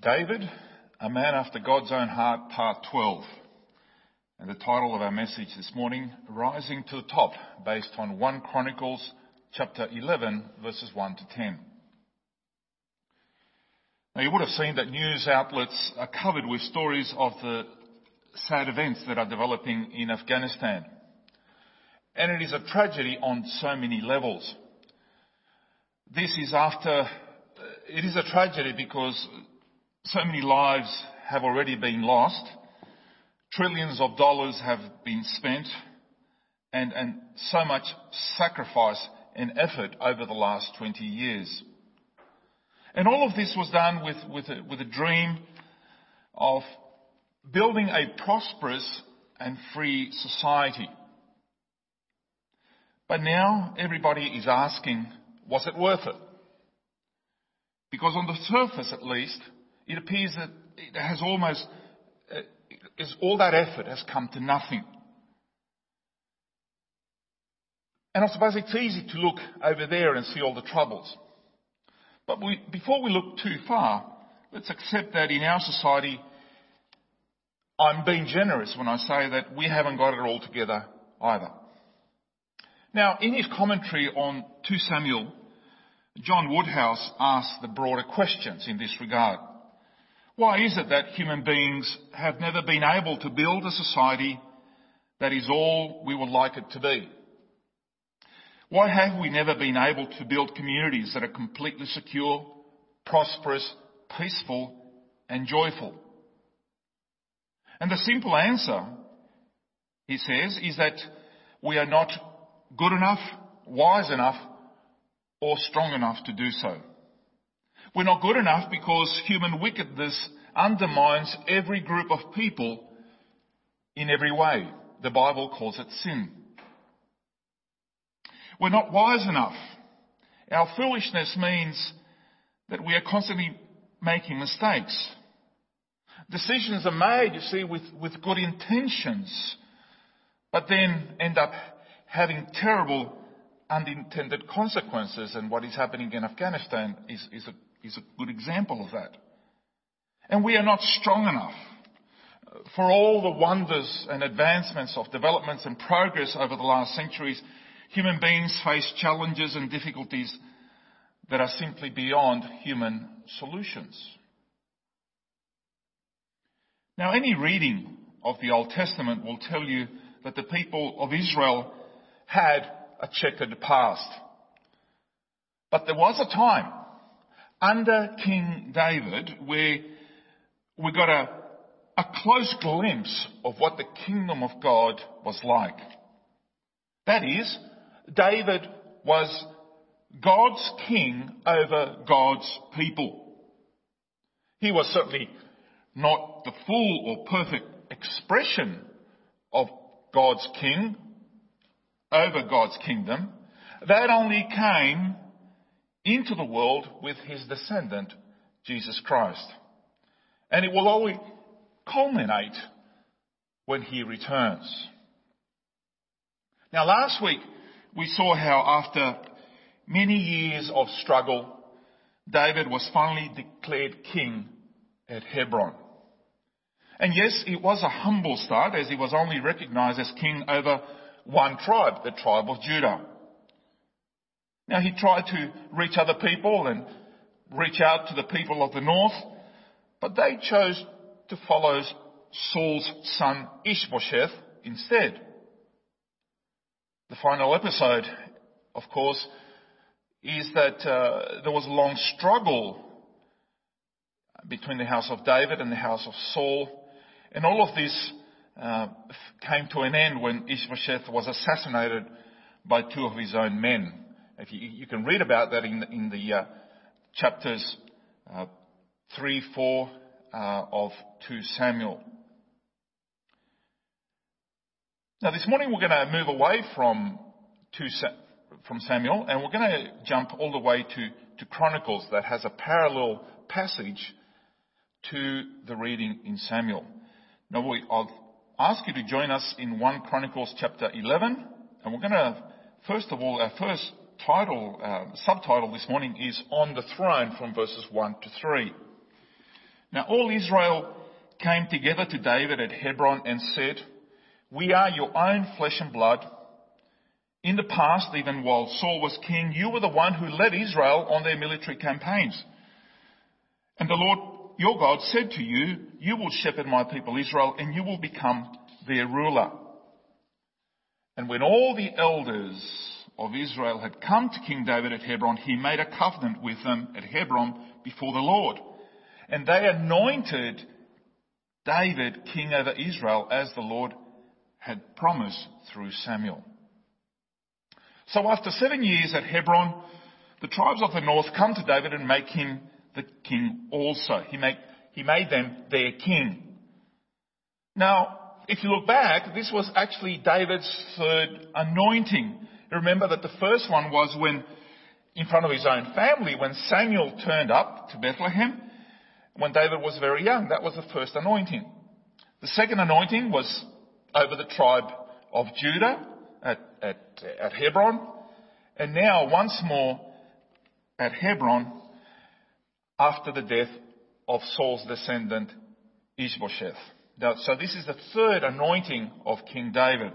David, a man after God's own heart, part 12. And the title of our message this morning, Rising to the Top, based on 1 Chronicles chapter 11, verses 1 to 10. Now you would have seen that news outlets are covered with stories of the sad events that are developing in Afghanistan. And it is a tragedy on so many levels. This is after, it is a tragedy because so many lives have already been lost. Trillions of dollars have been spent and, and so much sacrifice and effort over the last 20 years. And all of this was done with, with, a, with a dream of building a prosperous and free society. But now everybody is asking, was it worth it? Because on the surface at least, it appears that it has almost, uh, all that effort has come to nothing. And I suppose it's easy to look over there and see all the troubles. But we, before we look too far, let's accept that in our society, I'm being generous when I say that we haven't got it all together either. Now, in his commentary on 2 Samuel, John Woodhouse asks the broader questions in this regard. Why is it that human beings have never been able to build a society that is all we would like it to be? Why have we never been able to build communities that are completely secure, prosperous, peaceful, and joyful? And the simple answer, he says, is that we are not good enough, wise enough, or strong enough to do so. We're not good enough because human wickedness undermines every group of people in every way. The Bible calls it sin. We're not wise enough. Our foolishness means that we are constantly making mistakes. Decisions are made, you see, with, with good intentions, but then end up having terrible unintended consequences. And what is happening in Afghanistan is, is a is a good example of that. And we are not strong enough for all the wonders and advancements of developments and progress over the last centuries. Human beings face challenges and difficulties that are simply beyond human solutions. Now, any reading of the Old Testament will tell you that the people of Israel had a checkered past. But there was a time under King David where we got a, a close glimpse of what the kingdom of God was like. That is, David was God's king over God's people. He was certainly not the full or perfect expression of God's king over God's kingdom. That only came into the world with his descendant, Jesus Christ. And it will only culminate when he returns. Now last week we saw how after many years of struggle, David was finally declared king at Hebron. And yes, it was a humble start as he was only recognized as king over one tribe, the tribe of Judah. Now he tried to reach other people and reach out to the people of the north, but they chose to follow Saul's son Ishbosheth instead. The final episode, of course, is that uh, there was a long struggle between the house of David and the house of Saul, and all of this uh, came to an end when Ishbosheth was assassinated by two of his own men. If you, you can read about that in the, in the uh, chapters uh, 3, 4 uh, of 2 Samuel. Now this morning we're going to move away from, two, from Samuel and we're going to jump all the way to, to Chronicles that has a parallel passage to the reading in Samuel. Now we, I'll ask you to join us in 1 Chronicles chapter 11 and we're going to, first of all, our first title, uh, subtitle this morning is On the Throne from verses 1 to 3. Now all Israel came together to David at Hebron and said, We are your own flesh and blood. In the past, even while Saul was king, you were the one who led Israel on their military campaigns. And the Lord your God said to you, You will shepherd my people Israel, and you will become their ruler. And when all the elders of Israel had come to King David at Hebron, he made a covenant with them at Hebron before the Lord. And they anointed David king over Israel as the Lord had promised through Samuel. So after seven years at Hebron, the tribes of the north come to David and make him the king also. He, make, he made them their king. Now, if you look back, this was actually David's third anointing. Remember that the first one was when, in front of his own family, when Samuel turned up to Bethlehem, when David was very young. That was the first anointing. The second anointing was over the tribe of Judah at, at, at Hebron. And now, once more, at Hebron, after the death of Saul's descendant, Ishbosheth. Now, so this is the third anointing of King David.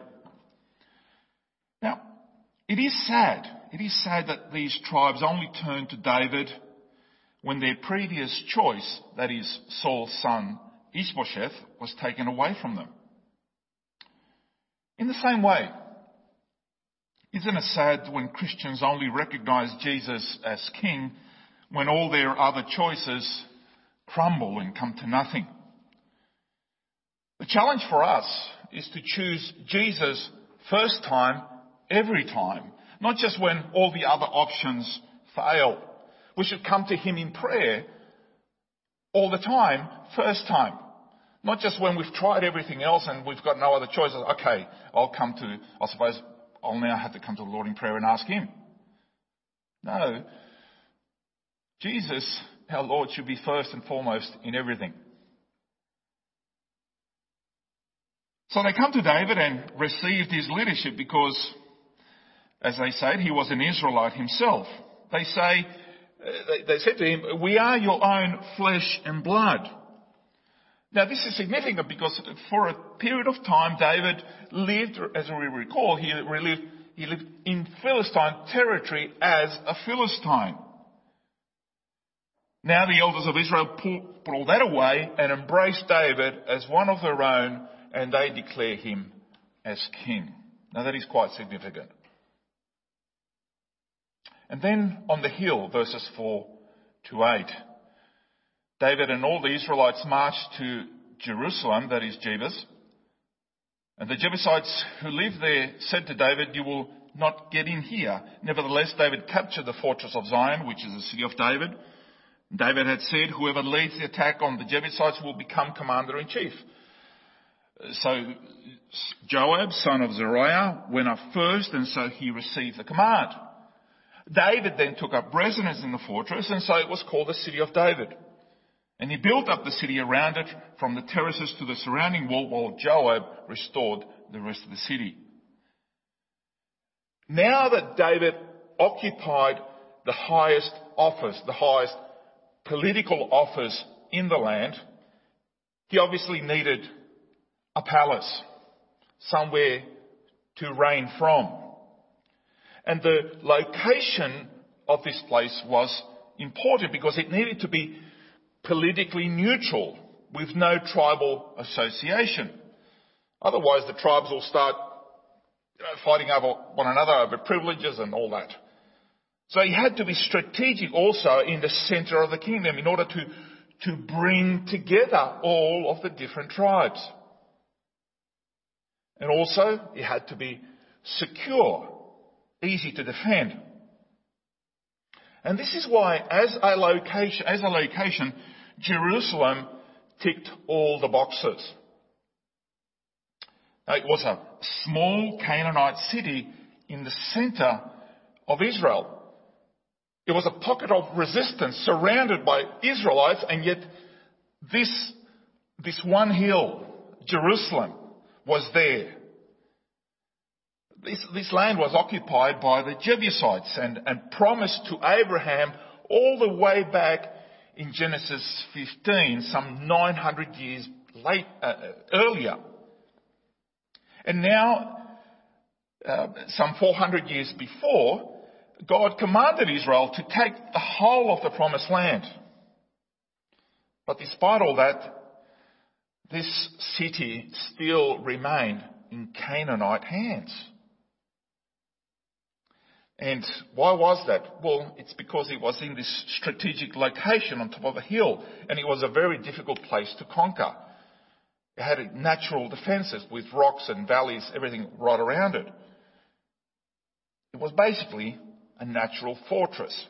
It is sad. It is sad that these tribes only turned to David when their previous choice, that is Saul's son, Ishbosheth, was taken away from them. In the same way, isn't it sad when Christians only recognize Jesus as king when all their other choices crumble and come to nothing? The challenge for us is to choose Jesus first time, every time, not just when all the other options fail. We should come to Him in prayer all the time, first time. Not just when we've tried everything else and we've got no other choices. Okay, I'll come to, I suppose I'll now have to come to the Lord in prayer and ask Him. No. Jesus, our Lord, should be first and foremost in everything. So they come to David and received his leadership because, as they said, he was an Israelite himself. They say, uh, they said to him, we are your own flesh and blood. Now this is significant because for a period of time David lived, as we recall, he lived, he lived in Philistine territory as a Philistine. Now the elders of Israel put all that away and embrace David as one of their own and they declare him as king. Now that is quite significant. And then on the hill, verses 4 to 8, David and all the Israelites marched to Jerusalem, that is Jebus. And the Jebusites who lived there said to David, You will not get in here. Nevertheless, David captured the fortress of Zion, which is the city of David. David had said, Whoever leads the attack on the Jebusites will become commander in chief. So Joab, son of Zeruiah, went up first, and so he received the command. David then took up residence in the fortress, and so it was called the City of David. And he built up the city around it from the terraces to the surrounding wall while Joab restored the rest of the city. Now that David occupied the highest office, the highest political office in the land, he obviously needed a palace, somewhere to reign from. And the location of this place was important because it needed to be politically neutral with no tribal association. Otherwise the tribes will start you know, fighting over one another over privileges and all that. So he had to be strategic also in the center of the kingdom in order to, to bring together all of the different tribes. And also, he had to be secure easy to defend. And this is why, as a location, as a location, Jerusalem ticked all the boxes. It was a small Canaanite city in the center of Israel. It was a pocket of resistance surrounded by Israelites, and yet this, this one hill, Jerusalem, was there this, this land was occupied by the Jebusites and, and promised to Abraham all the way back in Genesis 15, some 900 years late, uh, earlier. And now, uh, some 400 years before, God commanded Israel to take the whole of the promised land. But despite all that, this city still remained in Canaanite hands. And why was that? Well, it's because it was in this strategic location on top of a hill, and it was a very difficult place to conquer. It had natural defences with rocks and valleys, everything right around it. It was basically a natural fortress.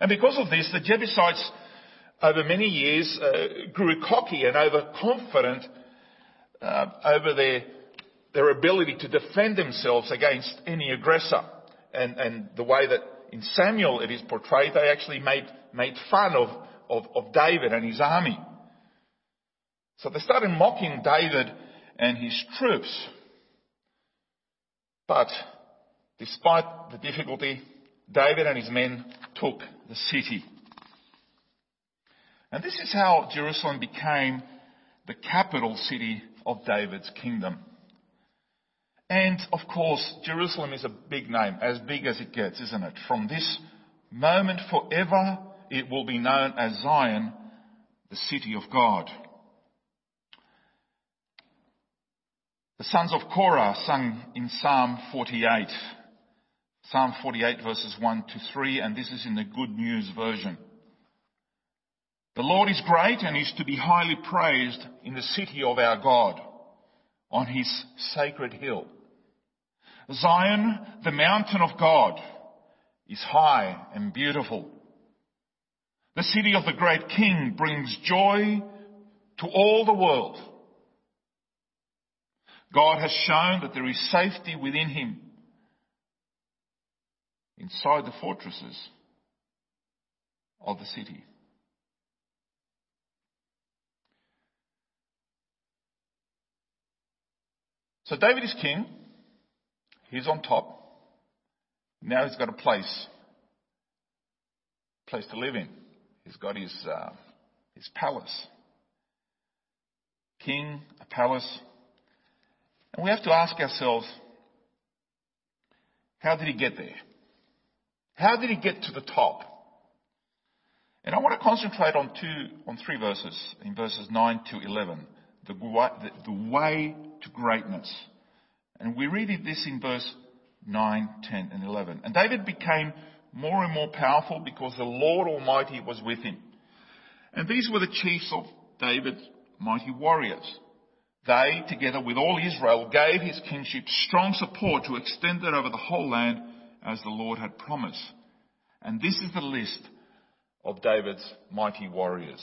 And because of this, the Jebusites over many years uh, grew cocky and overconfident uh, over their, their ability to defend themselves against any aggressor. And, and the way that in Samuel it is portrayed, they actually made, made fun of, of, of David and his army. So they started mocking David and his troops. But despite the difficulty, David and his men took the city. And this is how Jerusalem became the capital city of David's kingdom. And of course, Jerusalem is a big name, as big as it gets, isn't it? From this moment forever, it will be known as Zion, the city of God. The sons of Korah sung in Psalm 48. Psalm 48 verses 1 to 3, and this is in the Good News version. The Lord is great and is to be highly praised in the city of our God, on his sacred hill. Zion, the mountain of God, is high and beautiful. The city of the great king brings joy to all the world. God has shown that there is safety within him, inside the fortresses of the city. So David is king. He's on top. Now he's got a place, place to live in. He's got his uh, his palace. King, a palace, and we have to ask ourselves, how did he get there? How did he get to the top? And I want to concentrate on two, on three verses, in verses 9 to 11. The, the, the way to greatness. And we read this in verse 9, 10, and 11. And David became more and more powerful because the Lord Almighty was with him. And these were the chiefs of David's mighty warriors. They, together with all Israel, gave his kingship strong support to extend it over the whole land as the Lord had promised. And this is the list of David's mighty warriors.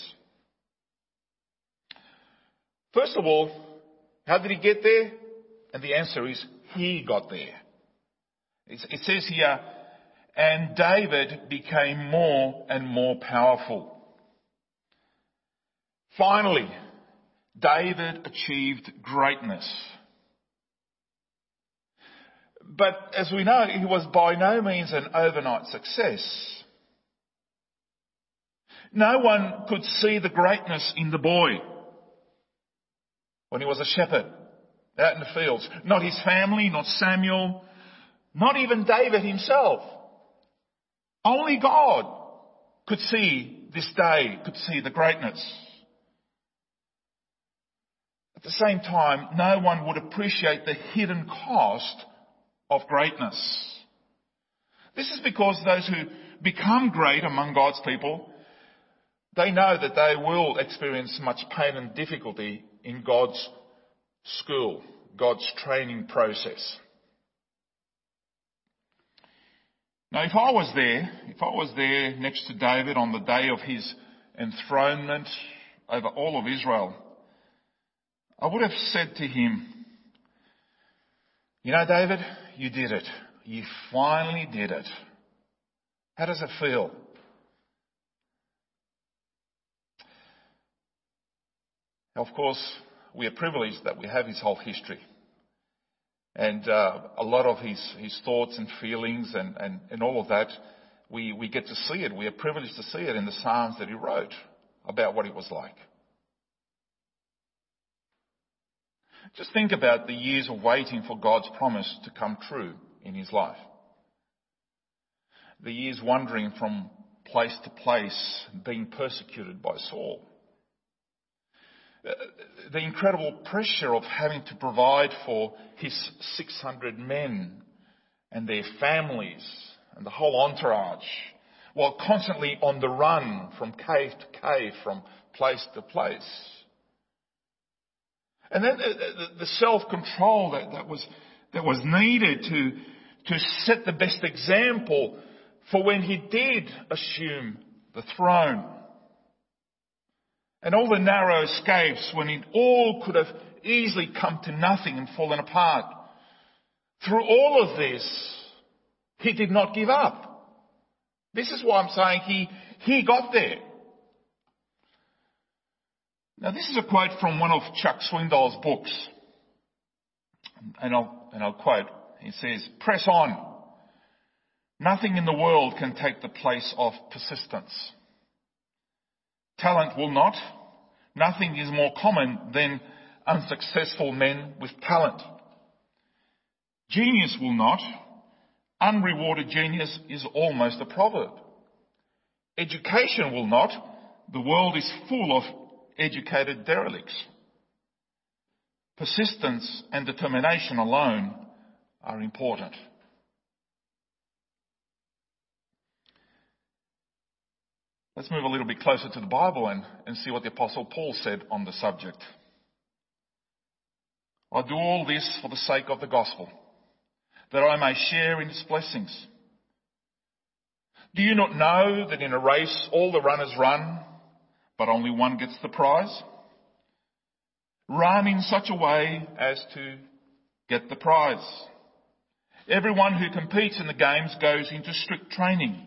First of all, how did he get there? And the answer is, he got there. It says here, and David became more and more powerful. Finally, David achieved greatness. But as we know, he was by no means an overnight success. No one could see the greatness in the boy when he was a shepherd out in the fields. Not his family, not Samuel, not even David himself. Only God could see this day, could see the greatness. At the same time, no one would appreciate the hidden cost of greatness. This is because those who become great among God's people, they know that they will experience much pain and difficulty in God's school, God's training process. Now, if I was there, if I was there next to David on the day of his enthronement over all of Israel, I would have said to him, You know, David, you did it. You finally did it. How does it feel? Of course, we are privileged that we have his whole history. And uh, a lot of his, his thoughts and feelings and, and, and all of that we, we get to see it. We are privileged to see it in the Psalms that he wrote about what it was like. Just think about the years of waiting for God's promise to come true in his life. The years wandering from place to place, being persecuted by Saul. Uh, the incredible pressure of having to provide for his 600 men and their families and the whole entourage while constantly on the run from cave to cave, from place to place. And then the self-control that, that was, that was needed to, to set the best example for when he did assume the throne. And all the narrow escapes when it all could have easily come to nothing and fallen apart. Through all of this, he did not give up. This is why I'm saying he, he got there. Now this is a quote from one of Chuck Swindoll's books. And I'll, and I'll quote. He says, press on. Nothing in the world can take the place of persistence. Talent will not. Nothing is more common than unsuccessful men with talent. Genius will not. Unrewarded genius is almost a proverb. Education will not. The world is full of educated derelicts. Persistence and determination alone are important. Let's move a little bit closer to the Bible and, and see what the Apostle Paul said on the subject. I do all this for the sake of the gospel, that I may share in its blessings. Do you not know that in a race all the runners run, but only one gets the prize? Run in such a way as to get the prize. Everyone who competes in the games goes into strict training.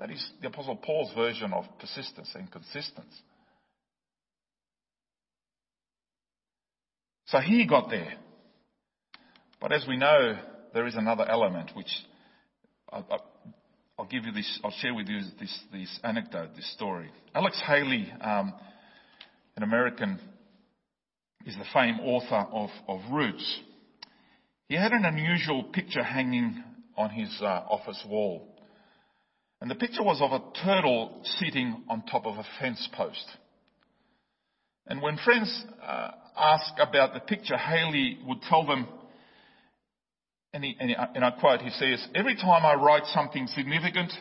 That is the Apostle Paul's version of persistence and consistency. So he got there. But as we know, there is another element which I, will give you this, I'll share with you this, this anecdote, this story. Alex Haley, um, an American, is the famed author of, of Roots. He had an unusual picture hanging on his uh, office wall. And the picture was of a turtle sitting on top of a fence post. And when friends uh, ask about the picture, Haley would tell them, and, he, and, he, and I quote, he says, every time I write something significant,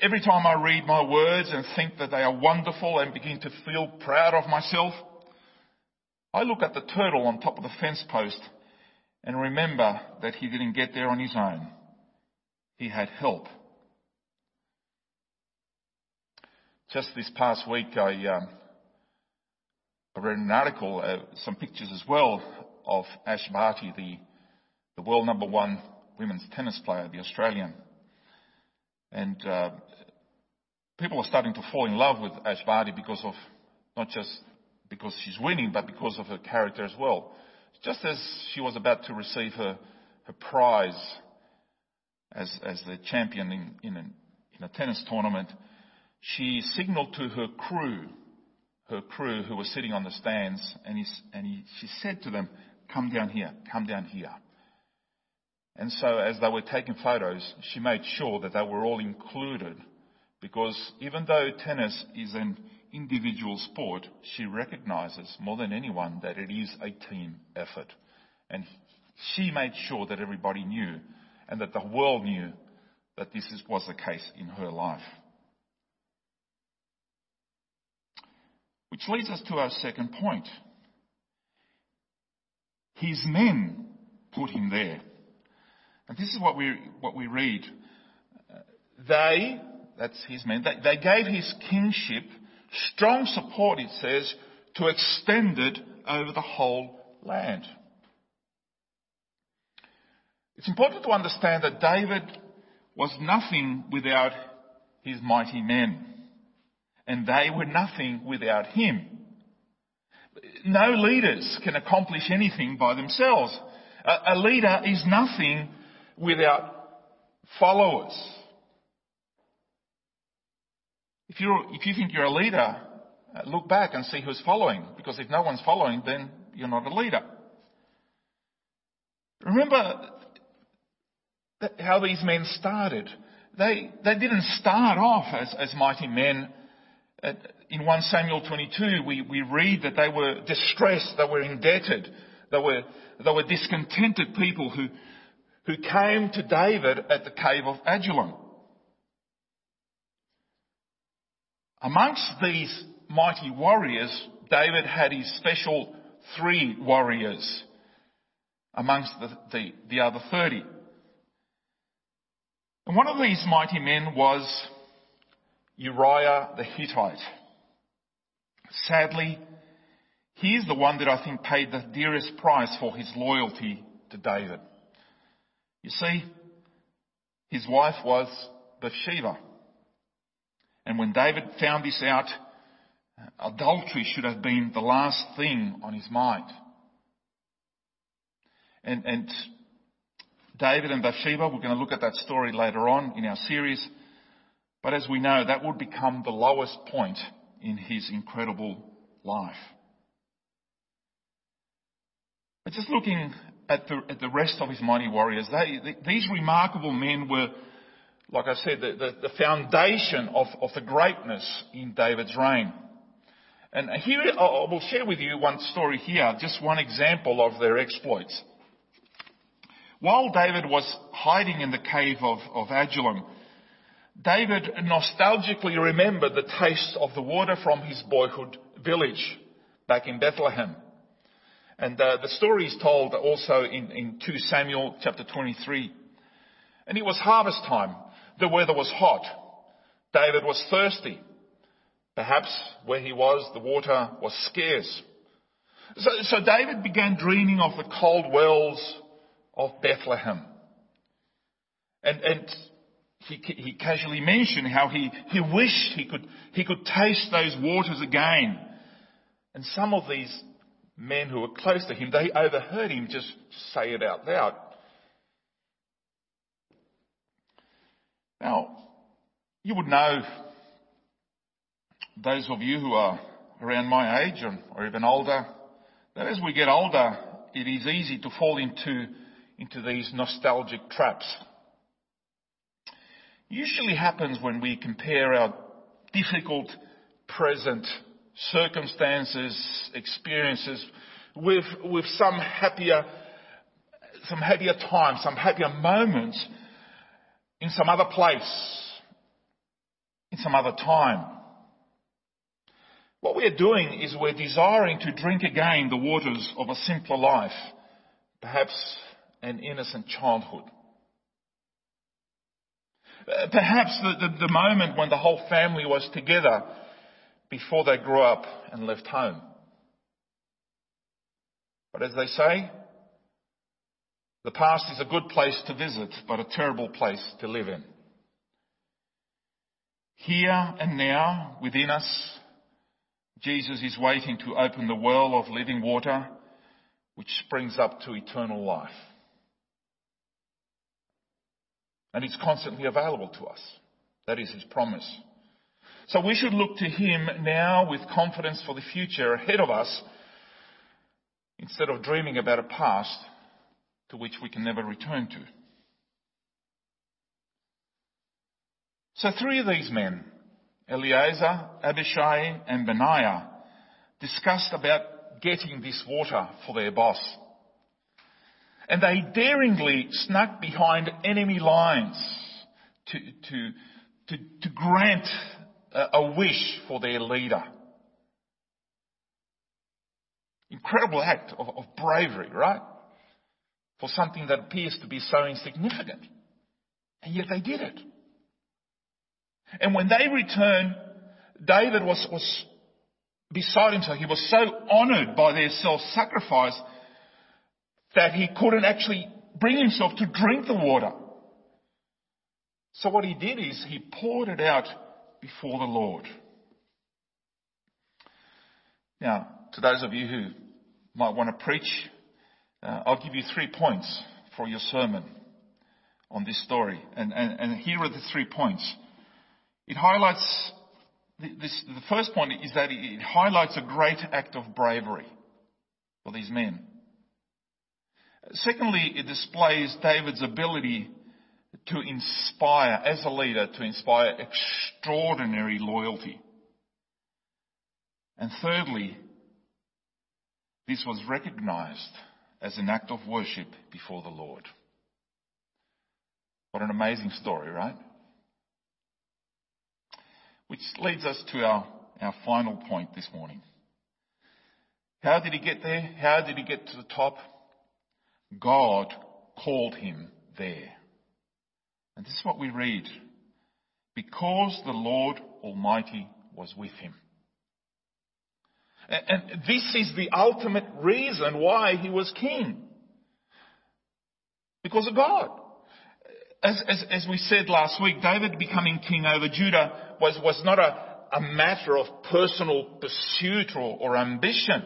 every time I read my words and think that they are wonderful and begin to feel proud of myself, I look at the turtle on top of the fence post and remember that he didn't get there on his own. He had help. Just this past week, I, um, I read an article, uh, some pictures as well, of Ash Barty, the, the world number one women's tennis player, the Australian. And uh, people are starting to fall in love with Ash Barty because of not just because she's winning, but because of her character as well. Just as she was about to receive her, her prize as, as the champion in, in, an, in a tennis tournament, she signaled to her crew, her crew who were sitting on the stands, and, he, and he, she said to them, come down here, come down here. And so as they were taking photos, she made sure that they were all included because even though tennis is an individual sport, she recognizes more than anyone that it is a team effort. And she made sure that everybody knew and that the world knew that this was the case in her life. Which leads us to our second point. His men put him there. And this is what we, what we read uh, they, that's his men, they, they gave his kingship strong support, it says, to extend it over the whole land. It's important to understand that David was nothing without his mighty men, and they were nothing without him. No leaders can accomplish anything by themselves. A, leader is nothing without followers. If, you if you think you're a leader, uh, look back and see who's following, because if no one's following, then you're not a leader. Remember how these men started. They, they didn't start off as, as mighty men. In 1 Samuel 22, we, we read that they were distressed, they were indebted, they were, they were discontented people who, who came to David at the cave of Adullam. Amongst these mighty warriors, David had his special three warriors amongst the, the, the other 30. And one of these mighty men was Uriah the Hittite. Sadly, he is the one that I think paid the dearest price for his loyalty to David. You see, his wife was Bathsheba. And when David found this out, adultery should have been the last thing on his mind. And, and David and Bathsheba, we're going to look at that story later on in our series. But as we know, that would become the lowest point in his incredible life. But just looking at the, at the rest of his mighty warriors, they, these remarkable men were, like I said, the, the, the foundation of, of the greatness in David's reign. And here I will share with you one story here, just one example of their exploits. While David was hiding in the cave of, of Adullam, David nostalgically remembered the taste of the water from his boyhood village back in Bethlehem. And uh, the story is told also in, in 2 Samuel chapter 23. And it was harvest time. The weather was hot. David was thirsty. Perhaps where he was, the water was scarce. So, so David began dreaming of the cold wells of Bethlehem. And, and he, he casually mentioned how he, he wished he could, he could taste those waters again. And some of these men who were close to him, they overheard him just say it out loud. Now, you would know, those of you who are around my age or, or even older, that as we get older, it is easy to fall into into these nostalgic traps. Usually happens when we compare our difficult present circumstances, experiences with, with some happier, some happier time, some happier moments in some other place, in some other time. What we're doing is we're desiring to drink again the waters of a simpler life, perhaps an innocent childhood. Perhaps the, the, the, moment when the whole family was together before they grew up and left home. But as they say, the past is a good place to visit, but a terrible place to live in. Here and now, within us, Jesus is waiting to open the well of living water which springs up to eternal life and it's constantly available to us. That is his promise. So we should look to him now with confidence for the future ahead of us instead of dreaming about a past to which we can never return to. So three of these men, Eleazar, Abishai, and Benaiah, discussed about getting this water for their boss and they daringly snuck behind enemy lines to, to, to, to grant a, a wish for their leader. Incredible act of, of bravery, right? For something that appears to be so insignificant. And yet they did it. And when they returned, David was, was beside himself. He was so honored by their self-sacrifice that he couldn't actually bring himself to drink the water. So what he did is he poured it out before the Lord. Now, to those of you who might want to preach, uh, I'll give you three points for your sermon on this story. And, and, and here are the three points. It highlights, this, the first point is that it highlights a great act of bravery for these men. Secondly, it displays David's ability to inspire, as a leader, to inspire extraordinary loyalty. And thirdly, this was recognized as an act of worship before the Lord. What an amazing story, right? Which leads us to our, our final point this morning. How did he get there? How did he get to the top? God called him there. And this is what we read. Because the Lord Almighty was with him. And this is the ultimate reason why he was king. Because of God. As, as, as we said last week, David becoming king over Judah was, was not a, a matter of personal pursuit or, or ambition.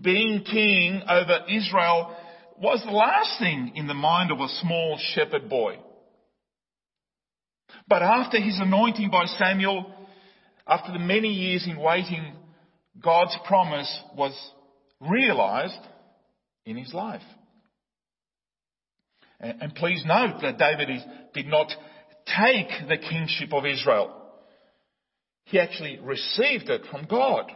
Being king over Israel was the last thing in the mind of a small shepherd boy. But after his anointing by Samuel, after the many years in waiting, God's promise was realized in his life. And, please note that David did not take the kingship of Israel. He actually received it from God.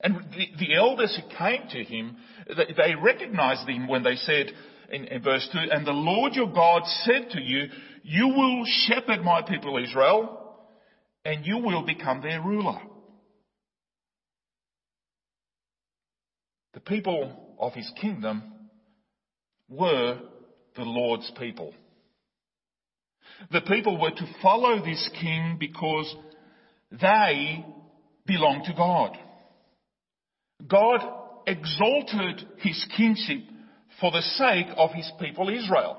And the, the elders who came to him, they, recognized him when they said in, in verse 2, And the Lord your God said to you, You will shepherd my people Israel, and you will become their ruler. The people of his kingdom were the Lord's people. The people were to follow this king because they belonged to God. God exalted his kingship for the sake of his people Israel.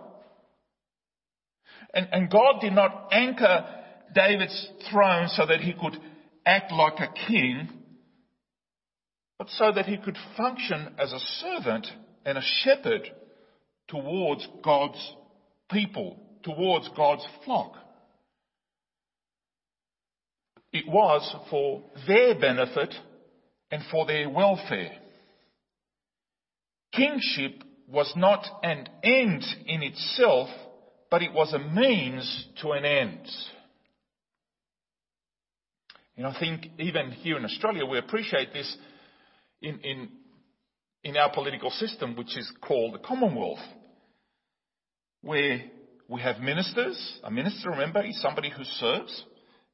And, and God did not anchor David's throne so that he could act like a king, but so that he could function as a servant and a shepherd towards God's people, towards God's flock. It was for their benefit and for their welfare. Kingship was not an end in itself, but it was a means to an end. And I think even here in Australia, we appreciate this in, in, in our political system, which is called the Commonwealth, where we have ministers. A minister, remember, is somebody who serves.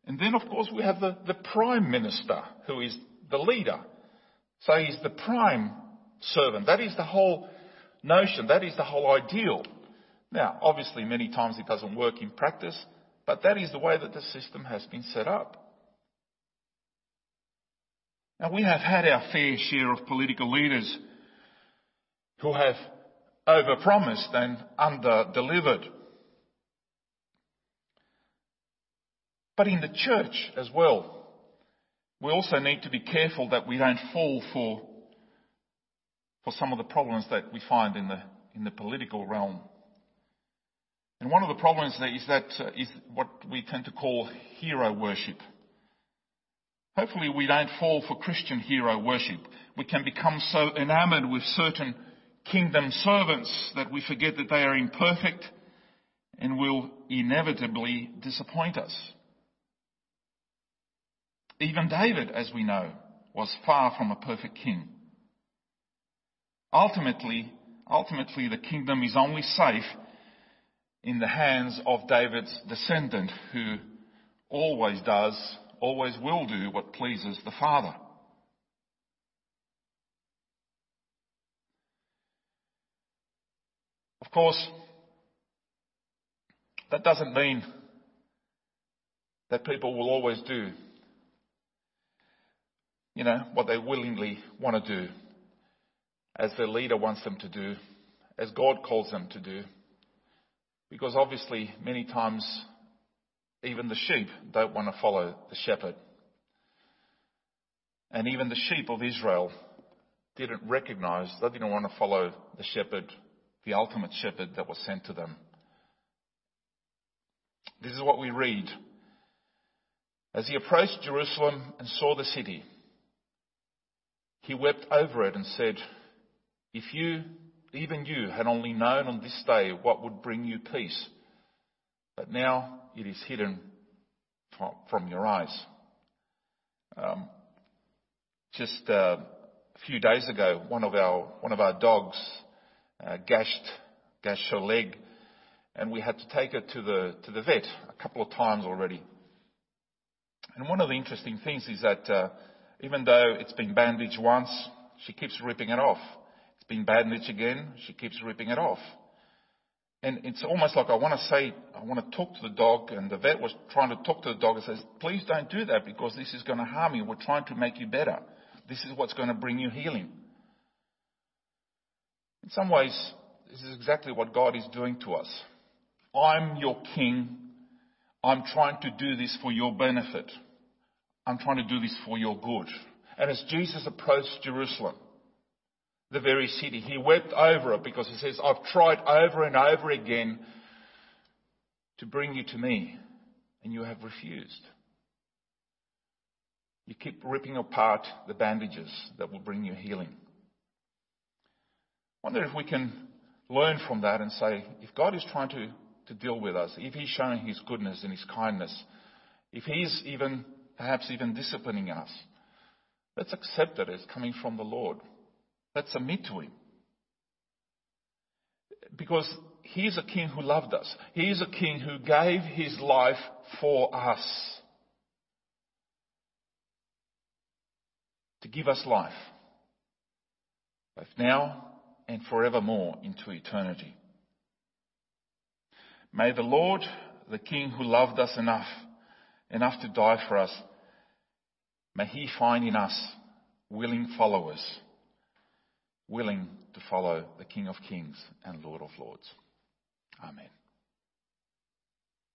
And then, of course, we have the, the Prime Minister, who is the leader. So he's the prime servant. That is the whole notion. That is the whole ideal. Now, obviously, many times it doesn't work in practice, but that is the way that the system has been set up. Now, we have had our fair share of political leaders who have overpromised and under-delivered. But in the church as well, we also need to be careful that we don't fall for, for some of the problems that we find in the, in the political realm. And one of the problems there is that uh, is what we tend to call hero worship. Hopefully we don't fall for Christian hero worship. We can become so enamored with certain kingdom servants that we forget that they are imperfect and will inevitably disappoint us. Even David, as we know, was far from a perfect king. Ultimately, ultimately the kingdom is only safe in the hands of David's descendant who always does, always will do what pleases the Father. Of course, that doesn't mean that people will always do, you know, what they willingly want to do, as their leader wants them to do, as God calls them to do. Because obviously, many times, even the sheep don't want to follow the shepherd. And even the sheep of Israel didn't recognize, they didn't want to follow the shepherd, the ultimate shepherd that was sent to them. This is what we read. As he approached Jerusalem and saw the city, he wept over it and said, If you, even you, had only known on this day what would bring you peace, but now it is hidden from your eyes. Um, just uh, a few days ago, one of our one of our dogs uh, gashed gashed her leg, and we had to take her to the to the vet a couple of times already. And one of the interesting things is that uh, even though it's been bandaged once, she keeps ripping it off. Been bandaged again, she keeps ripping it off. And it's almost like I want to say, I want to talk to the dog, and the vet was trying to talk to the dog and says, please don't do that because this is going to harm you. We're trying to make you better. This is what's going to bring you healing. In some ways, this is exactly what God is doing to us. I'm your king. I'm trying to do this for your benefit. I'm trying to do this for your good. And as Jesus approached Jerusalem, the very city, he wept over it because he says, I've tried over and over again to bring you to me, and you have refused. You keep ripping apart the bandages that will bring you healing. I wonder if we can learn from that and say, if God is trying to, to deal with us, if He's showing His goodness and His kindness, if He's even, perhaps even disciplining us, let's accept it as coming from the Lord. Let's submit to Him. Because He is a King who loved us. He is a King who gave His life for us. To give us life. Both now and forevermore into eternity. May the Lord, the King who loved us enough, enough to die for us, may He find in us willing followers, willing to follow the King of Kings and Lord of Lords. Amen.